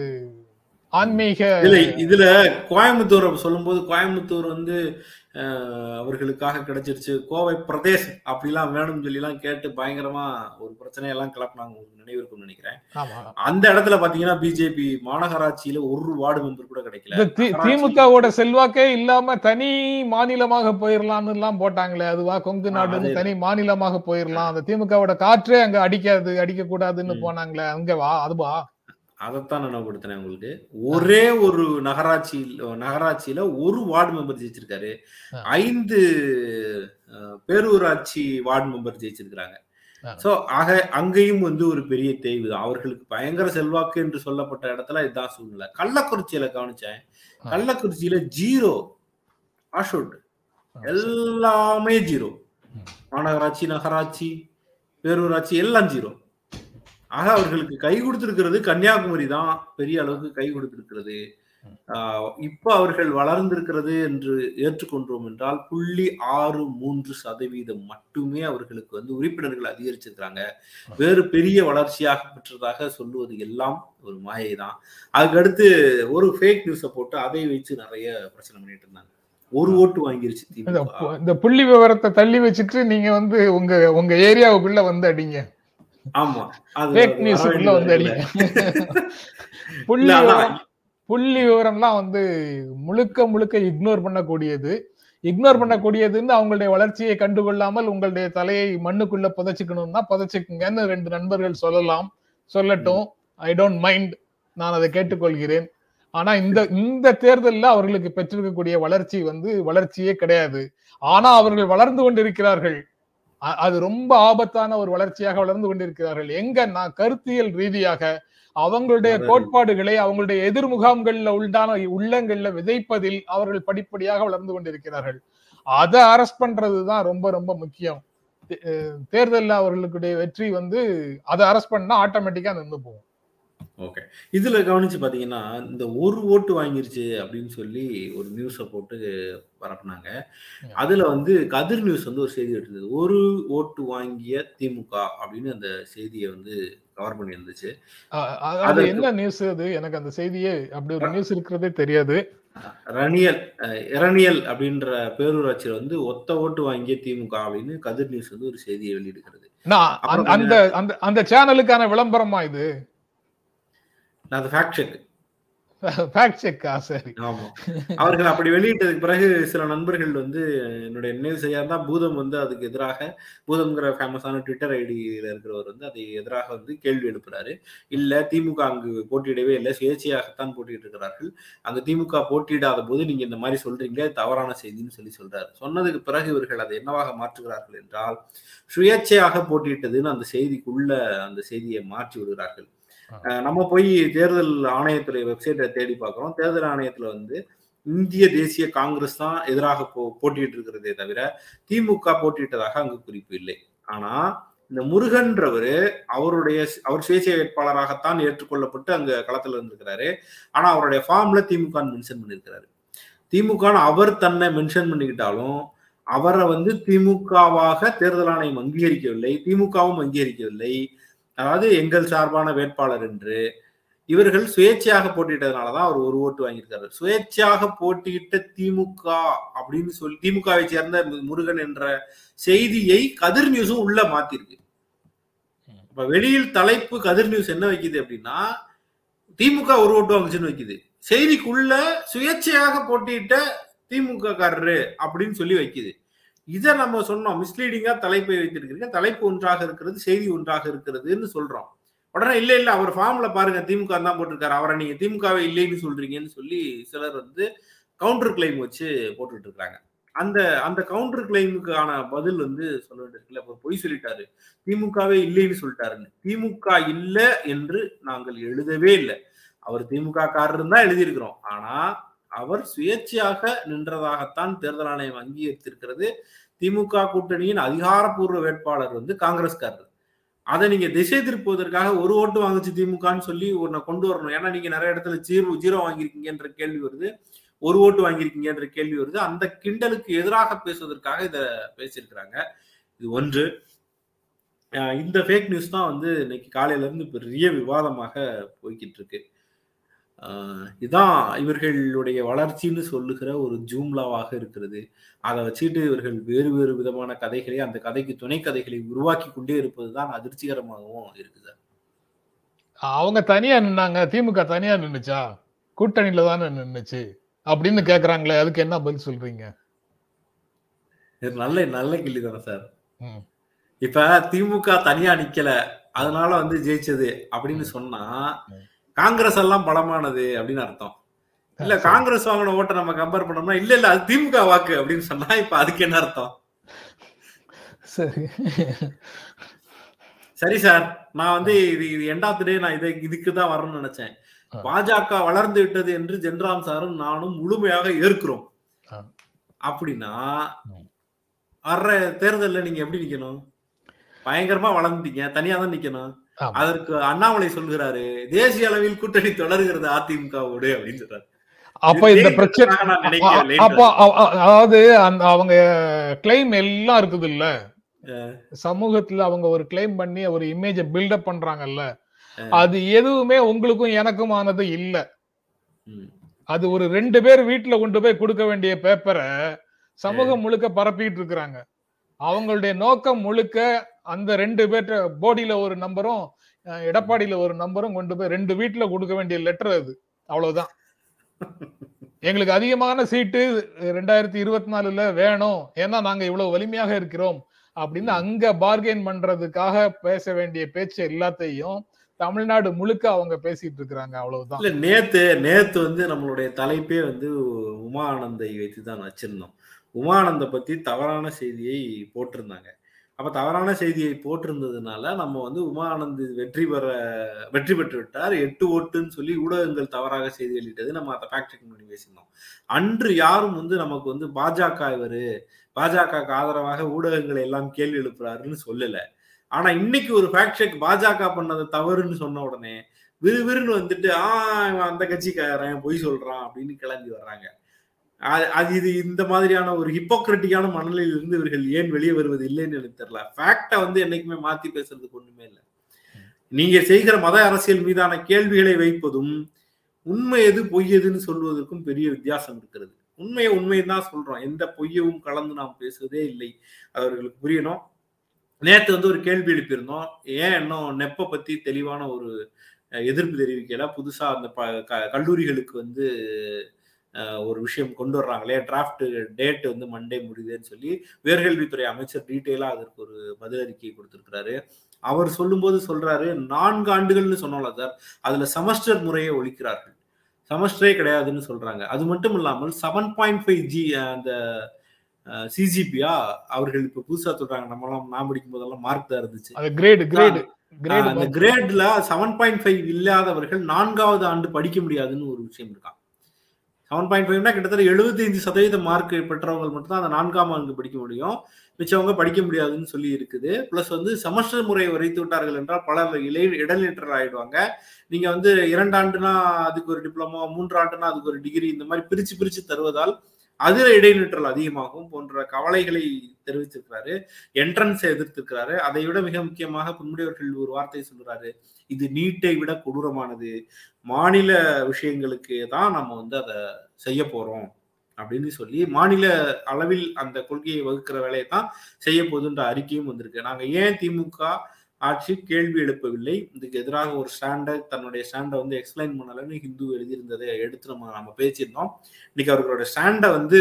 ஆன்மீக இதுல இதுல கோயம்புத்தூர் சொல்லும்போது கோயம்புத்தூர் வந்து அவர்களுக்காக கிடைச்சிருச்சு. கோவை பிரதேஷ் அப்படிலாம் வேணும்னு சொல்லி எல்லாம் கேட்டு பயங்கரமா ஒரு பிரச்சனையெல்லாம் கிளப்பினாங்க உங்களுக்கு நினைவு இருக்கும்னு நினைக்கிறேன் அந்த இடத்துல பாத்தீங்கன்னா பிஜேபி மாநகராட்சியில ஒரு வார்டு மெம்பர் கூட கிடைக்கல. திமுகவோட செல்வாக்கே இல்லாம தனி மாநிலமாக போயிரலாம்னு எல்லாம் போட்டாங்களே அதுவா? கொங்கு அதே தனி. மாநிலமாக போயிரலாம். அந்த திமுகவோட காற்றே அங்க அடிக்காது அடிக்க கூடாதுன்னு. போனாங்களே அங்க வா அதுவா? அதைத்தான் நினைவுபடுத்தினேன் உங்களுக்கு. ஒரே ஒரு நகராட்சி நகராட்சியில ஒரு வார்டு மெம்பர் ஜெயிச்சிருக்காரு. ஐந்து பேரூராட்சி வார்டு மெம்பர் ஜெயிச்சிருக்கிறாங்க. சோ ஆக அங்கேயும் வந்து ஒரு பெரிய தேய்வு அவர்களுக்கு பயங்கர செல்வாக்கு என்று சொல்லப்பட்ட இடத்துல இதுதான் சூழ்நிலை. கள்ளக்குறிச்சியில கவனிச்சேன். கள்ளக்குறிச்சியில ஜீரோ ஆஷோட் எல்லாமே ஜீரோ. மாநகராட்சி நகராட்சி பேரூராட்சி எல்லாம் ஜீரோ. ஆக அவர்களுக்கு கை கொடுத்திருக்கிறது கன்னியாகுமரி தான். பெரிய அளவுக்கு கை கொடுத்திருக்கிறது. ஆஹ் இப்ப அவர்கள் வளர்ந்திருக்கிறது என்று ஏற்றுக்கொண்டோம் என்றால் புள்ளி ஆறு மூன்று சதவீதம் மட்டுமே அவர்களுக்கு வந்து உறுப்பினர்கள் அதிகரிச்சிருக்கிறாங்க. வேறு பெரிய வளர்ச்சியாக பெற்றதாக சொல்லுவது எல்லாம் ஒரு மாயை தான். அதுக்கடுத்து ஒரு ஃபேக் நியூஸை போட்டு அதை வச்சு நிறைய பிரச்சனை பண்ணிட்டு இருந்தாங்க. ஒரு ஓட்டு வாங்கிருச்சு இந்த புள்ளி விவரத்தை தள்ளி வச்சுட்டு நீங்க வந்து உங்க உங்க ஏரியாவுக்குள்ள வந்து அடிங்க. ஆமா. புள்ளி புள்ளி விவரம்லாம் வந்து முழுக்க முழுக்க இக்னோர் பண்ணக்கூடியது. இக்னோர் பண்ணக்கூடியதுன்னு அவங்களுடைய வளர்ச்சியை கண்டுகொள்ளாமல் உங்களுடைய தலையை மண்ணுக்குள்ள புதைச்சுக்கணும்னா புதைச்சுக்குங்கன்னு ரெண்டு நண்பர்கள் சொல்லலாம். சொல்லட்டும். ஐ டோன்ட் மைண்ட் நான் அதை கேட்டுக்கொள்கிறேன். ஆனா இந்த இந்த தேர்தல்ல அவர்களுக்கு பெற்றிருக்கக்கூடிய வளர்ச்சி வந்து வளர்ச்சியே கிடையாது. ஆனா அவர்கள் வளர்ந்து கொண்டிருக்கிறார்கள். அது ரொம்ப ஆபத்தான ஒரு வளர்ச்சியாக வளர்ந்து கொண்டிருக்கிறார்கள். எங்க நான் கருத்தியல் ரீதியாக அவங்களுடைய கோட்பாடுகளை அவங்களுடைய எதிர் முகாம்கள்ல உண்டான உள்ளங்கள்ல விதைப்பதில் அவர்கள் படிப்படியாக வளர்ந்து கொண்டிருக்கிறார்கள். அதை அரஸ்ட் பண்றதுதான் ரொம்ப ரொம்ப முக்கியம். தேர்தல்ல அவர்களுடைய வெற்றி வந்து அதை அரஸ்ட் பண்ணா ஆட்டோமேட்டிக்கா நின்று போகும். ஓகே இதுல கவனிச்சு பாத்தீங்கன்னா இந்த ஒரு ஓட்டு வாங்கிருச்சு அப்படின்னு சொல்லி ஒரு நியூஸை போட்டு பரப்புனாங்க. அதுல வந்து கதிர் நியூஸ் வந்து ஒரு செய்தி எடுத்தது ஒரு ஓட்டு வாங்கிய திமுக அப்படின்னு அந்த செய்தியை வந்து கவர் பண்ணி இருந்துச்சு அது என்ன நியூஸ் அது? எனக்கு அந்த செய்தியே அப்படி ஒரு நியூஸ் இருக்கிறதே தெரியாது. ரணியல் இரணியல் அப்படின்ற பேரூராட்சியில் வந்து ஒத்த ஓட்டு வாங்கிய திமுக அப்படின்னு கதிர் நியூஸ் வந்து ஒரு செய்தியை வெளியிடுகிறது. அந்த- அந்த அந்த சேனலுக்கான விளம்பரமா இது? அது ஃபேக்ட் செக் ஃபேக்ட் செக்கா சரி. ஆமா. அவர்கள் அப்படி வெளியிட்டதுக்கு பிறகு சில நண்பர்கள் வந்து என்னுடைய நினைவு செய்யாதான் பூதம் வந்து அதுக்கு எதிராக பூதம்ங்கிற ஃபேமஸான ட்விட்டர் ஐடியில இருக்கிறவர் வந்து அதை எதிராக வந்து கேள்வி எழுப்புறாரு. இல்ல திமுக அங்கு போட்டியிடவே இல்லை. சுயேட்சையாகத்தான் போட்டியிட்டு இருக்கிறார்கள். அங்க திமுக போட்டியிடாத போது நீங்க இந்த மாதிரி சொல்றீங்க தவறான செய்தின்னு சொல்லி சொல்றாரு. சொன்னதுக்கு பிறகு இவர்கள் அதை என்னவாக மாற்றுகிறார்கள் என்றால் சுயேட்சையாக போட்டியிட்டதுன்னு அந்த செய்திக்குள்ள அந்த செய்தியை மாற்றி விடுகிறார்கள். நம்ம போய் தேர்தல் ஆணையத்துறை வெப்சைட்டை தேடி பார்க்குறோம். தேர்தல் ஆணையத்துல வந்து இந்திய தேசிய காங்கிரஸ் தான் எதிராக போ போட்டிட்டு இருக்கிறதே தவிர திமுக போட்டியிட்டதாக அங்கு குறிப்பு இல்லை. ஆனா இந்த முருகன்றவர் அவருடைய அவர் சுயேட்சை வேட்பாளராகத்தான் ஏற்றுக்கொள்ளப்பட்டு அங்க களத்துல இருந்திருக்கிறாரு. ஆனா அவருடைய ஃபார்ம்ல திமுக மென்ஷன் பண்ணியிருக்கிறாரு. திமுக அவர் தன்னை மென்ஷன் பண்ணிக்கிட்டாலும் அவரை வந்து திமுகவாக தேர்தல் ஆணையம் அங்கீகரிக்கவில்லை திமுகவும் அங்கீகரிக்கவில்லை. அதாவது எங்கள் சார்பான வேட்பாளர் என்று இவர்கள் சுயேட்சையாக போட்டியிட்டதுனாலதான் அவர் ஒரு ஓட்டு வாங்கியிருக்காரு. சுயேட்சையாக போட்டியிட்ட திமுக அப்படின்னு சொல்லி திமுகவை சேர்ந்த முருகன் என்ற செய்தியை கதிர் நியூஸும் உள்ள மாத்திருக்கு. இப்ப வெளியில் தலைப்பு கதிர் நியூஸ் என்ன வைக்குது அப்படின்னா திமுக ஒரு ஓட்டு வாங்குச்சுன்னு வைக்குது. செய்திக்குள்ள சுயேட்சையாக போட்டியிட்ட திமுக காரரு அப்படின்னு சொல்லி வைக்குது. இதை நம்ம சொன்னோம். மிஸ்லீடிங்கா தலைப்பை வைத்திருக்கிறீங்க. தலைப்பு ஒன்றாக இருக்கிறது செய்தி ஒன்றாக இருக்கிறதுன்னு சொல்றோம். உடனே இல்ல இல்ல அவர் ஃபார்ம்ல பாருங்க திமுக தான் போட்டிருக்காரு. அவரை நீங்க திமுகவை இல்லைன்னு சொல்றீங்கன்னு சொல்லி சிலர் வந்து கவுண்டர் கிளைம் வச்சு போட்டுட்டு இருக்காங்க அந்த அந்த கவுண்டர் கிளைமுக்கான பதில் வந்து சொல்ல வேண்டியிருக்குல்ல அவர் பொய் சொல்லிட்டாரு. திமுகவே இல்லைன்னு சொல்லிட்டாருன்னு. திமுக இல்லை என்று நாங்கள் எழுதவே இல்லை. அவர் திமுக காரர் தான் எழுதியிருக்கிறோம். ஆனா அவர் சுயேட்சையாக நின்றதாகத்தான் தேர்தல் ஆணையம் அங்கீகரித்திருக்கிறது. திமுக கூட்டணியின் அதிகாரப்பூர்வ வேட்பாளர் வந்து காங்கிரஸ்காரர். அதை நீங்க திசை திருப்புவதற்காக ஒரு ஓட்டு வாங்குச்சு திமுகன்னு சொல்லி உன்னை கொண்டு வரணும். ஏன்னா நீங்க நிறைய இடத்துல ஜீரோ ஜீரோ வாங்கியிருக்கீங்கன்ற கேள்வி வருது. ஒரு ஓட்டு வாங்கியிருக்கீங்கன்ற கேள்வி வருது. அந்த கிண்டலுக்கு எதிராக பேசுவதற்காக இதை பேசியிருக்கிறாங்க. இது ஒன்று. இந்த ஃபேக் நியூஸ் தான் வந்து இன்னைக்கு காலையில இருந்து பெரிய விவாதமாக போய்கிட்டு இருக்கு. இதான் இவர்களுடைய வளர்ச்சின்னு சொல்லுகிற ஒரு ஜூம்லாவாக இருக்கிறது. அதை வச்சுட்டு இவர்கள் வேறு வேறு விதமான கதைகளை அந்த கதைக்கு துணை கதைகளை உருவாக்கி கொண்டே இருப்பது தான் அதிர்ச்சிகரமாகவும் இருக்குது அவங்க தனியா நின்னாங்க திமுக தனியா நின்னுச்சா? கூட்டணியில தானே நின்னுச்சு? அப்படின்னு கேக்குறாங்களே அதுக்கு என்ன பதில் சொல்றீங்க? நல்ல நல்ல கேள்வி தானே சார் இப்ப திமுக தனியா நிக்கல அதனால வந்து ஜெயிச்சது அப்படின்னு சொன்னா காங்கிரஸ் எல்லாம் பலமானது அப்படின்னு அர்த்தம் இல்ல. காங்கிரஸ் வாங்கின ஓட்டை நம்ம கம்பேர் பண்ணோம்னா இல்ல இல்ல அது திமுக வாக்கு அப்படின்னு சொன்னா இப்ப அதுக்கு என்ன அர்த்தம் சரி சரி சார் நான் வந்து இது இது எண்டாவது டே நான் இதை இதுக்கு தான் வரணும்னு நினைச்சேன். பாஜக வளர்ந்து விட்டது என்று ஜென்ராம் சாரும் நானும் முழுமையாக ஏற்கிறோம். அப்படின்னா. வர்ற தேர்தல்ல நீங்க எப்படி நிக்கணும் பயங்கரமா வளர்ந்துட்டீங்க தனியா தான் நிக்கணும். அதற்கு அண்ணாமலை சொல்கிறாரு தேசிய அளவில் கூட்டணி தொடர்கிறது அதிமுகவோடு அப்படின்னு சொல்றாரு. அப்ப இந்த பிரச்சனை அப்ப அதாவது அந்த அவங்க கிளைம் எல்லாம் இருக்குது இல்ல? சமூகத்துல அவங்க ஒரு கிளைம் பண்ணி ஒரு இமேஜ பில்டப் பண்றாங்கல்ல? அது எதுவுமே உங்களுக்கும் எனக்குமானது இல்ல. ம். அது ஒரு ரெண்டு பேர் வீட்டுல கொண்டு போய் கொடுக்க வேண்டிய பேப்பரை சமூகம் முழுக்க பரப்பிட்டு இருக்கிறாங்க. அவங்களுடைய நோக்கம் முழுக்க அந்த ரெண்டு பேர்ட்ட போடியில ஒரு நம்பரும் எடப்பாடியில ஒரு நம்பரும் கொண்டு போய் ரெண்டு வீட்டுல கொடுக்க வேண்டிய லெட்டர் அது. அவ்வளவுதான். எங்களுக்கு அதிகமான சீட்டு ரெண்டாயிரத்தி இருபத்தி நாலுல வேணும். ஏன்னா நாங்க இவ்வளவு வலிமையாக இருக்கிறோம் அப்படின்னு அங்க பார்கெயின் பண்றதுக்காக பேச வேண்டிய பேச்சு எல்லாத்தையும் தமிழ்நாடு முழுக்க அவங்க பேசிட்டு இருக்கிறாங்க. அவ்வளவுதான். இல்ல நேத்து நேத்து வந்து நம்மளுடைய தலைப்பே வந்து உமானந்தை வைத்து தான் வச்சிருந்தோம். உமானந்த பத்தி தவறான செய்தியை போட்டிருந்தாங்க. அப்ப தவறான செய்தியை போட்டிருந்ததுனால நம்ம வந்து உமானந்த் வெற்றி பெற வெற்றி பெற்று விட்டார். எட்டு ஓட்டுன்னு சொல்லி ஊடகங்கள் தவறாக செய்தி வெளியிட்டது. நம்ம அதை ஃபேக்ட் செக் பண்ணி பேசியிருந்தோம். அன்று யாரும் வந்து நமக்கு வந்து பாஜக இவர் பாஜகவுக்கு ஆதரவாக ஊடகங்களை எல்லாம் கேள்வி எழுப்புறாருன்னு சொல்லல. ஆனா இன்னைக்கு ஒரு ஃபேக்ட் செக் பாஜக பண்ணது தவறுன்னு சொன்ன உடனே விறுவிறுன்னு வந்துட்டு ஆஹ் அந்த கட்சிக்காரன் பொய் சொல்றான் அப்படின்னு கிளம்பி வர்றாங்க. அது- அது இது இந்த மாதிரியான ஒரு ஹிப்போக்ரட்டிக்கான மனநிலையில் இருந்து இவர்கள் ஏன் வெளியே வருவது இல்லைன்னு எனக்கு தெரியல. ஃபேக்டை வந்து என்னைக்குமே மாத்தி பேசுறதுக்கு ஒண்ணுமே இல்லை. நீங்க செய்கிற மத அரசியல் மீதான கேள்விகளை வைப்பதும் உண்மை எது பொய் எதுன்னு சொல்வதற்கும் பெரிய வித்தியாசம் இருக்கிறது. உண்மையை உண்மையை தான் சொல்றோம். எந்த பொய்யவும் கலந்து நாம் பேசுவதே இல்லை. அது அவர்களுக்கு புரியணும். நேற்று வந்து ஒரு கேள்வி எழுப்பியிருந்தோம். ஏன் இன்னும் நெப்பை பத்தி தெளிவான ஒரு எதிர்ப்பு தெரிவிக்கல? புதுசா அந்த ப- க- கல்லூரிகளுக்கு வந்து ஒரு விஷயம் கொண்டு வர்றாங்களே. டிராஃப்ட் டேட் வந்து மண்டே முடியுதுன்னு சொல்லி உயர்கல்வித்துறை அமைச்சர் டீட்டெயிலா அதற்கு ஒரு பதில் அறிக்கை கொடுத்திருக்கிறாரு. அவர் சொல்லும்போது சொல்றாரு நான்கு ஆண்டுகள்னு சொன்னோம்ல சார் அதுல செமஸ்டர் முறையை ஒழிக்கிறார்கள். செமஸ்டரே கிடையாதுன்னு சொல்றாங்க. அது மட்டும் இல்லாமல் செவன் பாயிண்ட் ஃபைவ் ஜி அந்த சிஜிபியா அவர்கள் இப்ப புதுசா சொல்றாங்க. நம்மலாம் நான் படிக்கும் போதெல்லாம் மார்க் தான் இருந்துச்சு. கிரேடு கிரேடு அந்த கிரேட்ல செவன் பாயிண்ட் ஃபைவ் இல்லாதவர்கள் நான்காவது ஆண்டு படிக்க முடியாதுன்னு ஒரு விஷயம் இருக்கான் செவன் பாயிண்ட் ஃபைவ்னா கிட்டத்தட்ட 75% சதவீத மார்க் பெற்றவங்க மட்டும் தான் அந்த நான்காம் ஆண்டு படிக்க முடியும். மிச்சவங்க படிக்க முடியாதுன்னு சொல்லி இருக்குது. பிளஸ் வந்து செமஸ்டர் முறையை உரைத்து விட்டார்கள் என்றால் பலர் இலை இடநிற்றல் ஆயிடுவாங்க. நீங்க வந்து இரண்டாண்டுனா அதுக்கு ஒரு டிப்ளமோ மூன்றாண்டுனா அதுக்கு ஒரு டிகிரி இந்த மாதிரி பிரிச்சு பிரிச்சு தருவதால் அதில் இடைநிற்றல் அதிகமாகும் போன்ற கவலைகளை தெரிவித்திருக்கிறாரு. என்ட்ரன்ஸ் எதிர்த்திருக்கிறாரு. அதை விட மிக முக்கியமாக பொன்முடியவர்கள் ஒரு வார்த்தை சொல்றாரு. இது நீட்டை விட கொடூரமானது. மாநில விஷயங்களுக்கு தான் நம்ம வந்து அதை செய்ய போறோம் அப்படின்னு சொல்லி மாநில அளவில் அந்த கொள்கையை வகுக்கிற வேலையை தான் செய்ய போகுதுன்ற அறிக்கையும் வந்திருக்கு. நாங்க ஏன் திமுக ஆட்சி கேள்வி எழுப்பவில்லை. இதுக்கு எதிராக ஒரு ஸ்டாண்டை தன்னுடைய ஸ்டாண்டை வந்து எக்ஸ்பிளைன் பண்ணலன்னு ஹிந்து எழுதியிருந்ததை எடுத்து நம்ம நம்ம பேசியிருந்தோம். இன்னைக்கு அவர்களோட ஸ்டாண்டை வந்து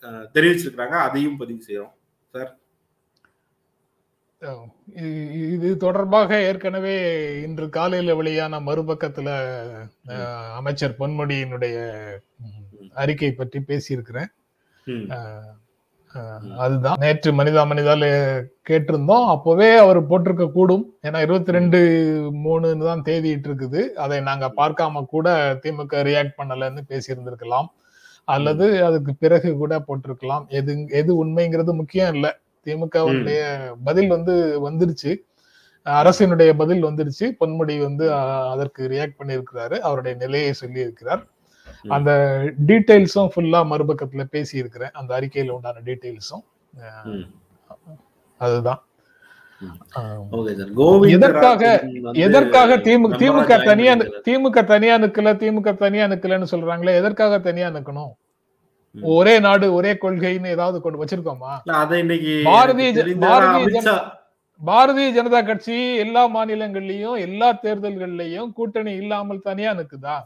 தெரிவிச்சிருக்கிறாங்க. அதையும் பதிவு செய்யறோம். சார்? இது- இது தொடர்பாக ஏற்கனவே இன்று காலையில வெளியான மறுபக்கத்துல அமைச்சர் பொன்முடியினுடைய அறிக்கை பற்றி பேசியிருக்கிறேன். அதுதான். நேற்று மனிதா மனிதால கேட்டிருந்தோம். அப்பவே அவர் போட்டிருக்க கூடும். ஏன்னா இருபத்தி ரெண்டு மூணுன்னு தான் தேதிட்டு இருக்குது அதை நாங்க பார்க்காம கூட திமுக ரியாக்ட் பண்ணலன்னு பேசியிருந்திருக்கலாம். அல்லது அதுக்கு பிறகு கூட போட்டிருக்கலாம். எது எது உண்மைங்கிறது முக்கியம் இல்ல. திமுகவுடைய பதில் வந்து வந்துருச்சு. அரசினுடைய பதில் வந்துருச்சு. பொன்முடி வந்து அதற்கு ரியாக்ட் பண்ணியிருக்கிறாரு. அவருடைய நிலையை சொல்லி இருக்கிறார். அந்த டீடைல்ஸும் ஃபுல்லா மறுபக்கத்துல பேசி இருக்கிறேன் அந்த அறிக்கையில உண்டான டீடைல்ஸும். அதுதான். எதற்காக எதற்காக திமுக திமுக தனியா. திமுக தனியா நிக்கல திமுக தனியா நிக்கலன்னு சொல்றாங்களே எதற்காக தனியா நிக்கணும். ஒரே நாடு ஒரே கொள்கைன்னு ஏதாவது கொண்டு வச்சிருக்கோமா? பாரதிய பாரதிய பாரதிய ஜனதா கட்சி எல்லா மாநிலங்கள்லயும் எல்லா தேர்தல்கள்லயும் கூட்டணி இல்லாமல் தனியா நிக்குதா.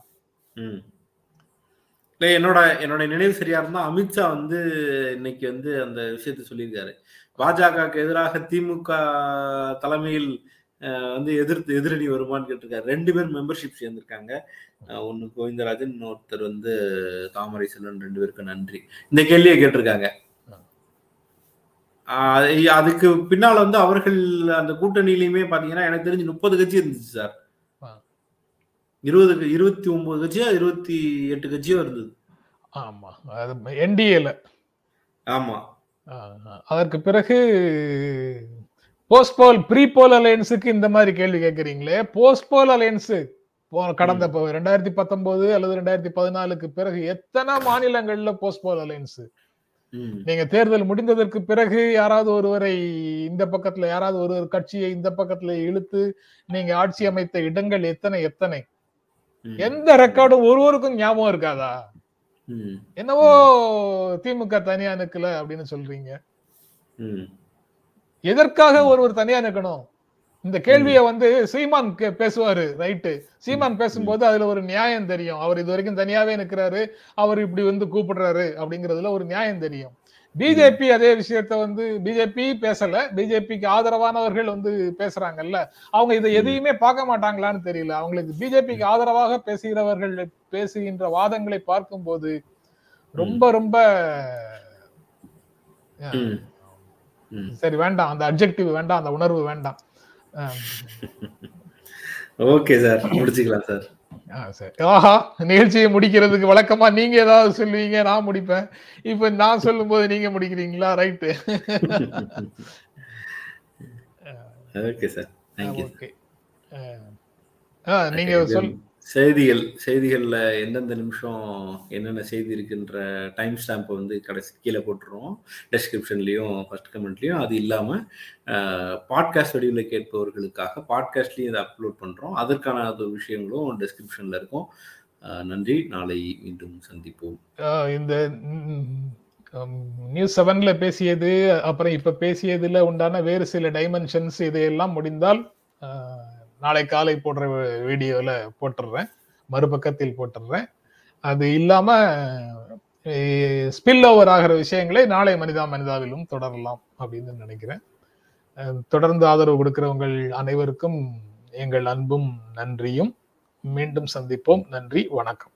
இல்லை என்னோட என்னோட நினைவு சரியா இருந்தா அமித்ஷா வந்து இன்னைக்கு வந்து அந்த விஷயத்த சொல்லியிருக்காரு. பாஜகவுக்கு எதிராக திமுக தலைமையில் வந்து எதிர்த்து எதிரணி வருமான்னு கேட்டிருக்காரு. ரெண்டு பேர் மெம்பர்ஷிப் சேர்ந்திருக்காங்க. ஒன்று கோவிந்தராஜன் இன்னொருத்தர் வந்து தாமரை செல்வன் ரெண்டு பேருக்கு நன்றி. இந்த கேள்வியை கேட்டிருக்காங்க. அதுக்கு பின்னால் வந்து அவர்கள் அந்த கூட்டணியிலையுமே பார்த்தீங்கன்னா எனக்கு தெரிஞ்சு முப்பது கட்சி இருந்துச்சு சார். இருபது இருபத்தி ஒன்பது கட்சியோ இருபத்தி எட்டு கட்சியோ இருந்தது. ஆமா அது என்டிஏல ஆமா. அதற்கு பிறகு போஸ்ட்போல் ப்ரீ போல் அலையன்ஸுக்கு இந்த மாதிரி கேள்வி கேட்குறீங்களே போஸ்ட்போல் அலையன்ஸு கடந்த இப்போ ரெண்டாயிரத்தி பத்தொன்பது அல்லது ரெண்டாயிரத்தி பதினாலுக்கு பிறகு எத்தனை மாநிலங்கள்ல போஸ்ட்போல் அலையன்ஸ் நீங்க தேர்தல் முடிந்ததற்கு பிறகு யாராவது ஒருவரை இந்த பக்கத்துல யாராவது ஒரு ஒரு கட்சியை இந்த பக்கத்துல இழுத்து நீங்க ஆட்சி அமைத்த இடங்கள் எத்தனை எத்தனை? எந்த ரெக்கார்டும் ஒருவருக்கும் ஞாபகம் இருக்காதா? என்னவோ திமுக தனியா நிக்கல அப்படின்னு சொல்றீங்க. எதற்காக ஒருவர் தனியா நிக்கணும்? இந்த கேள்வியை வந்து சீமான் பேசுவாரு ரைட்டு. சீமான் பேசும்போது அதுல ஒரு நியாயம் தெரியும். அவர் இது வரைக்கும் தனியாவே நிக்கிறாரு. அவர் இப்படி வந்து கூப்பிடுறாரு அப்படிங்கறதுல ஒரு நியாயம் தெரியும். பிஜேபி அதே விஷயத்த வந்து பிஜேபி பேசல. பிஜேபிக்கு ஆதரவானவர்கள் வந்து பேசுறாங்கல்ல. அவங்க இதை எதையுமே பார்க்க மாட்டாங்களான்னு தெரியல. அவங்களுக்கு பிஜேபிக்கு ஆதரவாக பேசுகிறவர்கள் பேசுகின்ற வாதங்களை பார்க்கும்போது ரொம்ப ரொம்ப. சரி வேண்டாம். அந்த அப்ஜெக்டிவ் வேண்டாம். அந்த உணர்வு வேண்டாம். Okay sir. முடிச்சுக்கலாம் சரி. ஆஹா நிகழ்ச்சியை முடிக்கிறதுக்கு வழக்கமா நீங்க ஏதாவது சொல்லுவீங்க நான் முடிப்பேன். இப்ப நான் சொல்லும்போது நீங்க முடிக்கிறீங்களா? ரைட்டு. ஓகே. சார் ஓகே நீங்க சொல் செய்திகள் செய்திகளில் எந்தெந்த நிமிஷம் என்னென்ன செய்தி இருக்குன்ற டைம் ஸ்டாம்பை வந்து கடைசி கீழே போட்டுருவோம். டெஸ்கிரிப்ஷன்லேயும் ஃபர்ஸ்ட் கமெண்ட்லேயும் அது இல்லாமல் பாட்காஸ்ட் வடிவில் கேட்பவர்களுக்காக பாட்காஸ்ட்லேயும் இதை அப்லோட் பண்ணுறோம் அதற்கான அது விஷயங்களும் டெஸ்கிரிப்ஷனில் இருக்கும். நன்றி. நாளை மீண்டும் சந்திப்போம். இந்த நியூஸ் செவன்ல பேசியது அப்புறம் இப்ப பேசியதுல உண்டான வேறு சில டைமென்ஷன்ஸ் இதையெல்லாம் முடிந்தால் ஆஹ், நாளை காலை போடுற வீடியோவில் போட்டுடுறேன் மறுபக்கத்தில் போட்டுடுறேன் அது இல்லாம ஸ்பில் ஓவர் ஆகிற விஷயங்களை நாளை மனிதா மனிதாவிலும் தொடரலாம் அப்படின்னு நினைக்கிறேன். தொடர்ந்து ஆதரவு கொடுக்கிறவங்கள் அனைவருக்கும் எங்கள் அன்பும் நன்றியும். மீண்டும் சந்திப்போம். நன்றி. வணக்கம்.